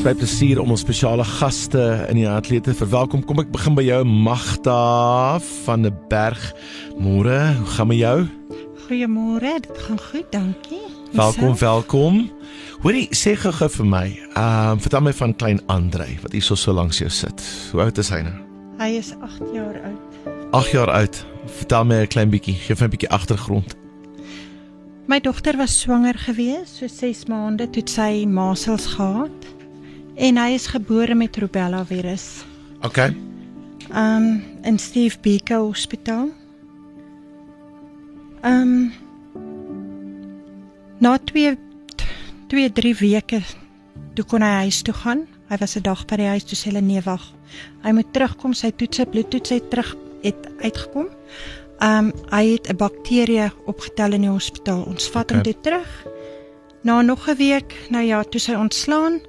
is baie plesier om ons spesiale gaste in die ateljee te verwelkom. Kom ek begin by jou Magda van der Berg. Môre, hoe gaan met jou? Goeiemôre, dit gaan goed, dankie. Welkom, welkom. Hoorie, sê gou vir my, ehm um, vertel my van klein Andre wat hier so so langs jou sit. Hoe oud is hy nou? Hy is 8 jaar oud. 8 jaar oud. Vertel my 'n klein bietjie, gee my 'n bietjie agtergrond. My dogter was swanger gewees, so 6 maande toe sy masels gehad en hy is gebore met rubella virus. OK. Um in Steve Biko Hospitaal. Um na 2 2 3 weke toe kon hy huis toe gaan. Hy was 'n dag by die huis toe sê hulle nee wag. Hy moet terugkom, sy toetse bloedtoets het terug het uitgekom. Um hy het 'n bakterie opgetel in die hospitaal. Ons vat hom Okay. toe terug. Na nog 'n week, nou ja, toe sy ontslaan.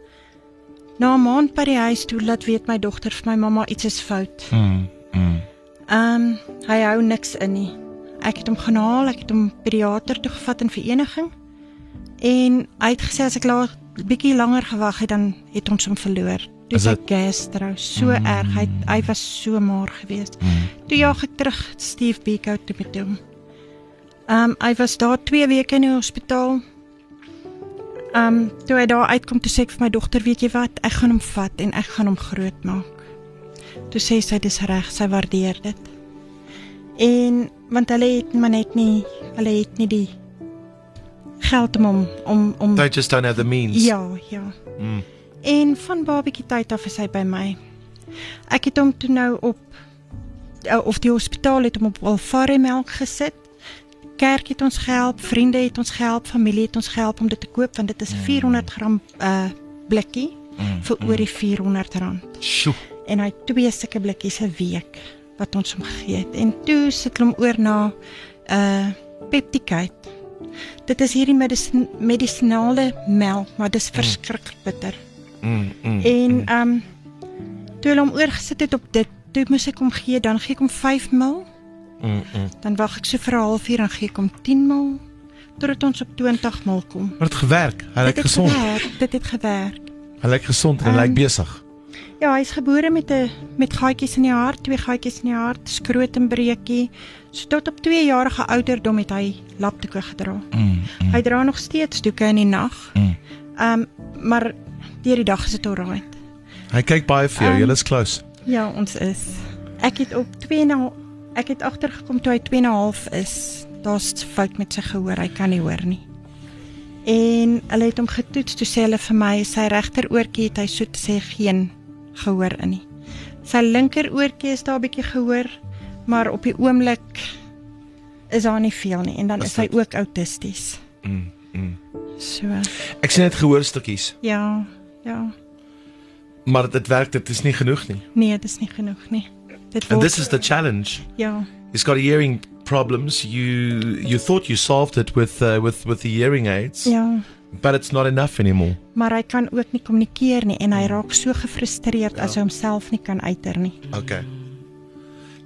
Na 'n maand by die huis toe laat weet my dogter vir my mamma iets is fout. Mm. mm. Um hy hou niks in nie. Ek het hom gaan haal, ek het hom pediater toe gevat in vereniging. En hy het gesê as ek laat bietjie langer gewag het dan het ons hom verloor. Toe Is dit- gastro so mm. erg, hy hy was so maar geweest. Mm. Toe jaag ek terug Steve Biko toe met hom. Um hy was daar 2 weke in die hospitaal. Um toe hy daar uitkom toe sê ek vir my dogter, weet jy wat, ek gaan hom vat en ek gaan hom grootmaak. Toe sê sy dis reg, sy waardeer dit. En want hulle het maar net nie, hulle het nie die geld om hom om om They just don't have the means. Ja, ja. Mm. En van babatjie tyd af is hy by my. Ek het hom toe nou op eh, of die hospitaal het hom op Alfare melk gesit. Kerk het ons gehelp, vriende het ons gehelp, familie het ons gehelp om dit te koop want dit is 400 gram uh blikkie Mm. vir oor die 400 rand. Sjoe. En hy twee sulke blikkies 'n week wat ons hom gegee het. En toe sit hom oor na uh Pepticate. Dit is hierdie medis medisinale melk, maar dis verskriklik bitter. Mm. mm. En ehm um, toe hulle hom oorgesit het op dit, toe moes ek hom gee, dan gee ek hom 5 ml, Mm. mm. dan wag ek so vir 'n halfuur dan gee ek hom 10 ml totdat ons op 20 ml kom. Maar dit gewerk. Hy lyk gesond. gewerk, dit het gewerk. Hy lyk gesond en hy Ehm, lyk besig. Ja, hy's gebore met 'n met gaatjies in die hart, twee gaatjies in die hart, skrotumbreekie. So tot op 2 jarige ouderdom het hy lapdoeke gedra. Mm. mm. Hy dra nog steeds doeke in die nag. Mm. Ehm um, maar deur die dag is dit alraai. Hy kyk baie vir jou. Ehm, Julle is close. Ja, ons is. Ek het op 2 na ek het agtergekom toe hy 2 en 'n half is. Daar's fout met sy gehoor, hy kan nie hoor nie. En hulle het hom getoets, toe sê hulle vir my sy regteroortjie het hy so te sê geen gehoor in nie. Sy linkeroortjie is daar 'n bietjie gehoor, maar op die oomblik is daar nie veel nie en dan Is is hy dit- ook autisties. Mm. Mm. So Ek sien net gehoorstukkies, ja, ja. maar dit werk dit is nie genoeg nie. Nee, dit is nie genoeg nie. Dit And word this is the challenge. ja. He's got hearing problems. You you thought you solved it with uh, with with the hearing aids, Ja. but it's not enough anymore. maar hy kan ook nie kommunikeer nie en hy raak so gefrustreerd as hy homself nie kan uiter nie. Okay.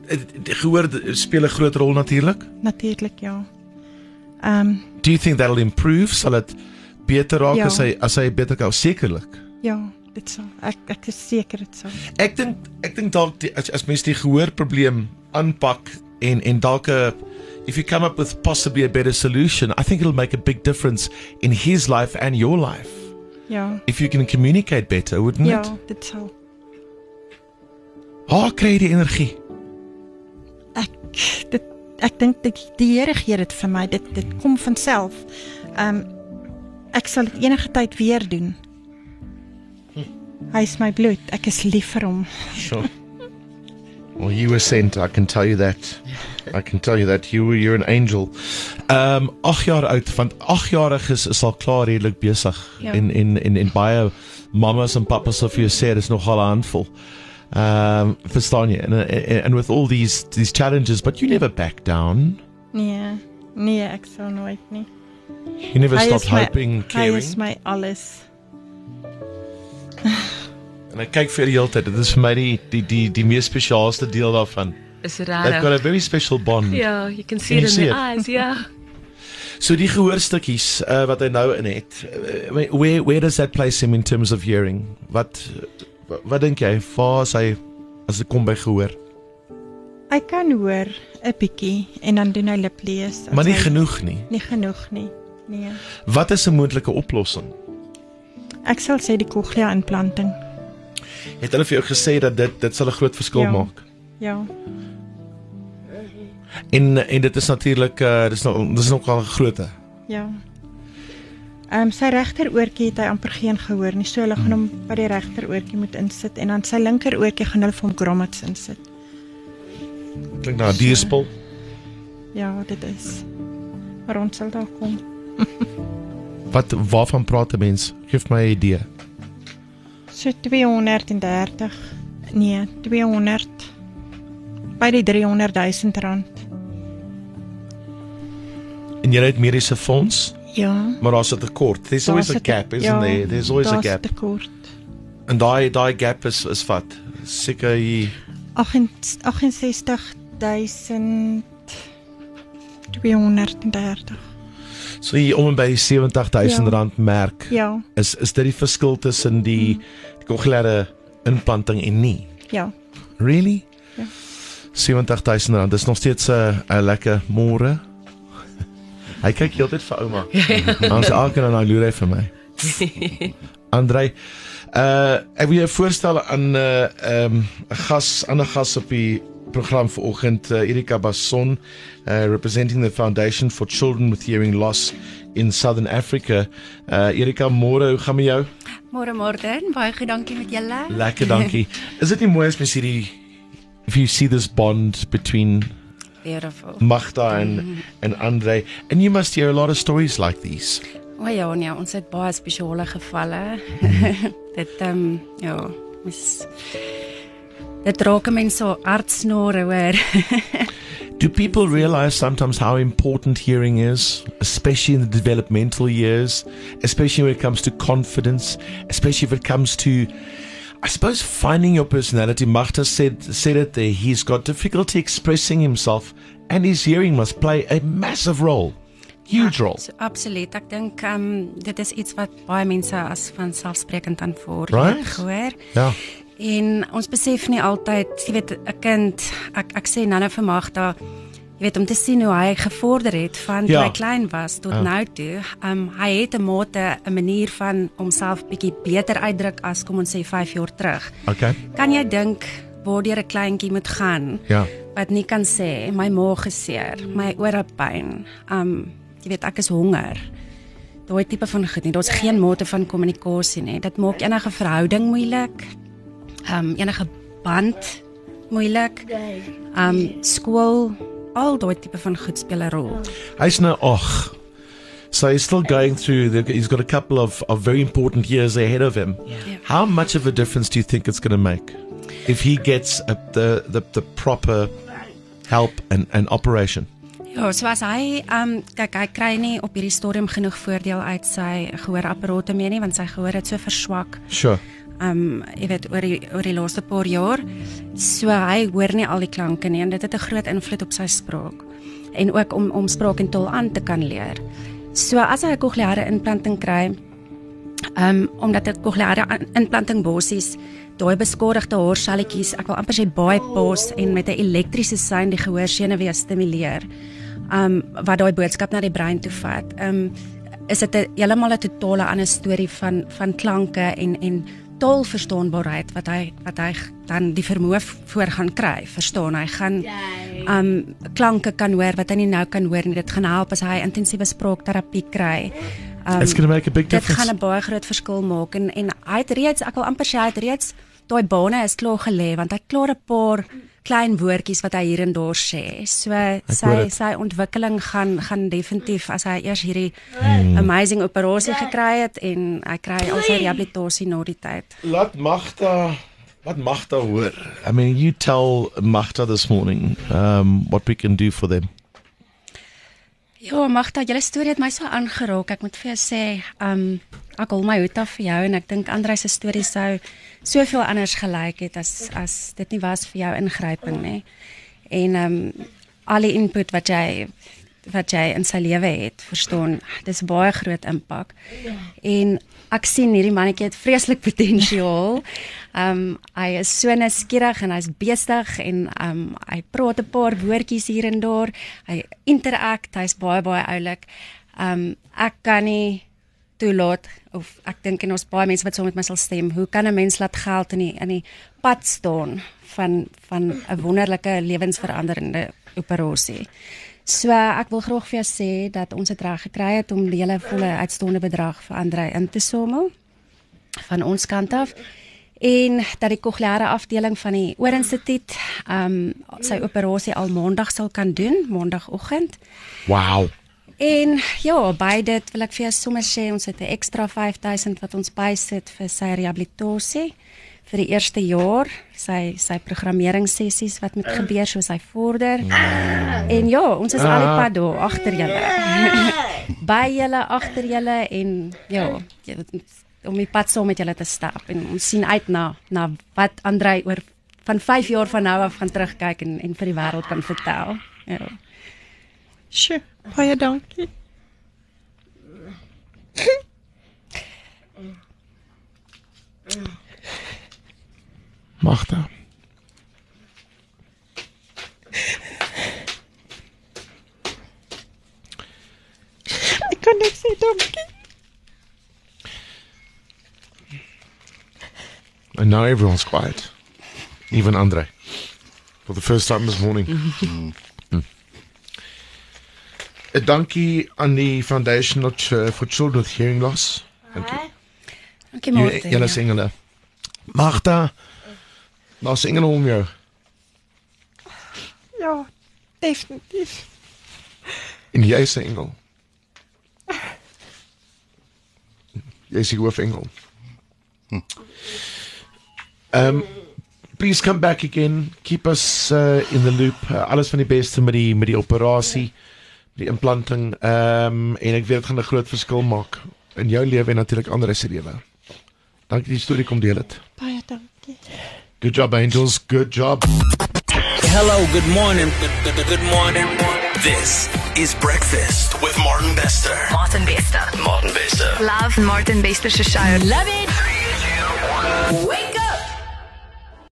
Eh, Gehoor speel 'n groot rol natuurlik. Natuurlik ja. Um, Do you think that'll improve? Sal dit beter raak Ja. as hy as hy beter kan sekerlik? ja, dit sal ek ek is seker dit sal. Ek dink ek dink dalk as as mens die gehoorprobleem aanpak en en dalk 'n if you come up with possibly a better solution, I think it'll make a big difference in his life and your life. Ja. If you can communicate better, wouldn't Ja, it? dit sal. Waar kry jy die energie? Ek dit ek dink dit die Here gee dit vir my. Dit dit kom van self. Ehm um, ek sal dit enige tyd weer doen. Hy is my bloed. Ek is lief vir hom. Sure. Well, you were sent. I can tell you that. I can tell you that you you're an angel. Um 8 jaar oud, want 8jariges is al klaar redelik besig Ja. en en en en baie mamas en pappas of you sê dis nogal 'n handvol. Um verstaan jy? And, and and with all these these challenges, but you never back down. Nee. Nee, ek sal nooit nie. You never Hy stop is my- hoping, Hy caring. is my alles. En ek kyk vir die hele tyd. Dit is vir my die die die die mees spesiaalste deel daarvan. Is They've got a very special bond. Yeah, you can see Can it in see their it? eyes. Yeah. So die gehoorstukkies uh, wat hy nou in het. Uh, where where does that place him in terms of hearing? Wat wat, wat dink jy? Waar is hy as dit kom by gehoor? Hy kan hoor 'n bietjie en dan doen hy liplees. as Maar nie hy- genoeg nie. Nie genoeg nie. Nee. Wat is 'n moontlike oplossing? Ek sal sê die cochlea implanting. Het hulle vir jou gesê dat dit dit sal 'n groot verskil Ja. maak? Ja. En en dit is natuurlik uh, dis nog dis nog al 'n grootte. Ja. Ehm um, sy regter oortjie het hy amper geen gehoor nie. So hulle gaan hom by die regter oortjie moet insit en dan sy linker oortjie gaan hulle vir hom grommets insit. Klink na 'n dierspel. Ja, dit is. Maar ons sal daar kom. Wat waarvan praat 'n mens? Geef my 'n idee. So 230. Nee, 200 by die 300 000 rand. En jy het mediese fonds, Ja. maar daar's 'n tekort. There's always a gap, isn't ja, there? There's always a daar's gap. tekort. En daai daai gap is is wat? Seker hier 68230. So hier om en by die 70000 Ja. rand merk. Ja, Is is dit die verskil tussen die die cochleaire implanting en nie? ja. Really? Ja. 70000 rand. Dis nog steeds 'n 'n lekker môre. Hy kyk heeltyd vir ouma. Ons alke dan nou loer hy vir my. Andrei, uh ek wil jou voorstel aan 'n uh, um, 'n gas, ander gas op die program vanoggend, uh, Erika Basson, uh, representing the Foundation for Children with Hearing Loss in Southern Africa. Uh Erika, môre, hoe gaan met jou? Môre môre, baie goed, dankie met julle. Lekker, dankie. Is dit nie mooi as mens hierdie if you see this bond between Beautiful. Magda and and Andre and you must hear a lot of stories like these. O ja, nee, ons het baie spesiale gevalle. dit ehm um, ja, mis Dit raak mense so hartsnore hoor. Do people realize sometimes how important hearing is, especially in the developmental years, especially when it comes to confidence, especially if it comes to, I suppose, finding your personality? Marta said said it there. He's got difficulty expressing himself, and his hearing must play a massive role, huge role. So, absoluut. Ek dink ehm um, dit is iets wat baie mense as vanselfsprekend aanvaar, Right. hoor. Ja. En ons besef nie altyd, jy weet, 'n kind, ek ek sê nou nou vir Magda, jy weet om te sien hoe hy gevorder het van toe Ja. hy klein was tot Ja. nou toe. Um hy het 'n mate 'n manier van homself bietjie beter uitdruk as kom ons sê 5 jaar terug. Okay. Kan jy dink waar deur 'n kleintjie moet gaan Ja. wat nie kan sê my maag geseer, my ore pyn. Um jy weet ek is honger. Daai tipe van goed nie. Daar's geen mate van kommunikasie nie. Dit maak enige verhouding moeilik. Um enige band moeilik. Um skool, al daai tipe van goed speel 'n rol. Hy's nou ag. So he's still going through the, he's got a couple of, of very important years ahead of him. How much of a difference do you think it's going to make if he gets a, the, the the proper help and, and operation? Ja, so as hy um kyk hy kry nie op hierdie stadium genoeg voordeel uit sy gehoorapparate mee nie want sy gehoor het so verswak. Sure. Um jy weet oor die oor die laaste paar jaar. So hy hoor nie al die klanke nie en dit het 'n groot invloed op sy spraak en ook om om spraak en taal aan te kan leer. So as hy 'n cochleaire implanting kry, um omdat cochleaire an- implanting basies daai beskadigde haarselletjies, ek wil amper sê bypass en met 'n elektriese sein die gehoorsenuwee stimuleer. Um wat daai boodskap na die brein toe vat. Um is dit 'n heeltemal 'n totale ander storie van van klanke en en taalverstaanbaarheid wat hy wat hy dan die vermoë voor gaan kry. Verstaan, hy gaan um klanke kan hoor wat hy nie nou kan hoor nie. Dit gaan help as hy intensiewe spraakterapie kry. Um, It's going to make a big dit gaan difference. 'n baie groot verskil maak en en hy het reeds ek wil amper sê hy het reeds daai bane is klaar gelê want hy klaar 'n paar klein woordjies wat hy hier en daar sê. So sy sy ontwikkeling gaan gaan definitief as hy eers hierdie Hmm. amazing operasie gekry het en hy kry al sy rehabilitasie na die tyd. Laat Magda wat Magda hoor. I mean, you tell Magda this morning um what we can do for them. Ja, Magda, julle storie het my so aangeraak. Ek moet vir jou sê, um ek hol my hoed af vir jou en ek dink Andre se storie sou soveel anders gelyk het as as dit nie was vir jou ingryping nie. En um al die input wat jy wat jy in sy lewe het, verstaan, dis baie groot impak. En ek sien hierdie mannetjie het vreeslik potensiaal. Ehm um, hy is so nuuskierig en hy's besig en ehm um, hy praat 'n paar woordjies hier en daar. Hy interact, hy's baie baie oulik. Ehm um, ek kan nie toelaat of ek dink en ons baie mense wat saam met my sal stem, hoe kan 'n mens laat geld in die in die pad staan van van 'n wonderlike lewensveranderende operasie. So ek wil graag vir jou sê dat ons het reg gekry het om die hele volle uitstaande bedrag vir Andre in te somel van ons kant af en dat die kokleaire afdeling van die Oorinstituut ehm um, sy operasie al maandag sal kan doen, maandagooggend. Wow. En ja, by dit wil ek vir jou sommer sê ons het 'n ekstra 5000 wat ons bysit vir sy rehabilitasie vir die eerste jaar sy sy programmeringssessies wat moet gebeur soos hy vorder. Mm. En ja, ons is al die pad daar agter julle. By julle agter julle en ja, om die pad saam met julle te stap en ons sien uit na na wat Andrei oor van 5 jaar van nou af gaan terugkyk en en vir die wêreld kan vertel. Ja. Sjoe, baie dankie. Magda. Ek kan net sê dankie. And now everyone's quiet. Even Andre. For the first time this morning. mm. A dankie aan die Foundation for Children with Hearing Loss. Dankie. Dankie Martin. Julle sing hulle. Magda. Nou sing hulle om jou. Ja, definitief. En jy is 'n engel. Jy is die hoofengel. Hm. Um please come back again. Keep us uh, in the loop. Uh, alles van die beste met die met die operasie, die implanting. Um en ek weet dit gaan 'n groot verskil maak in jou lewe en natuurlik ander se lewe. Dankie die storie kom deel dit. Baie. Good job angels, good job. Hello, good morning. Good, good morning. This is Breakfast with Martin Bester. Martin Bester. Martin Bester. Love Martin Bester se show. Love it. Wake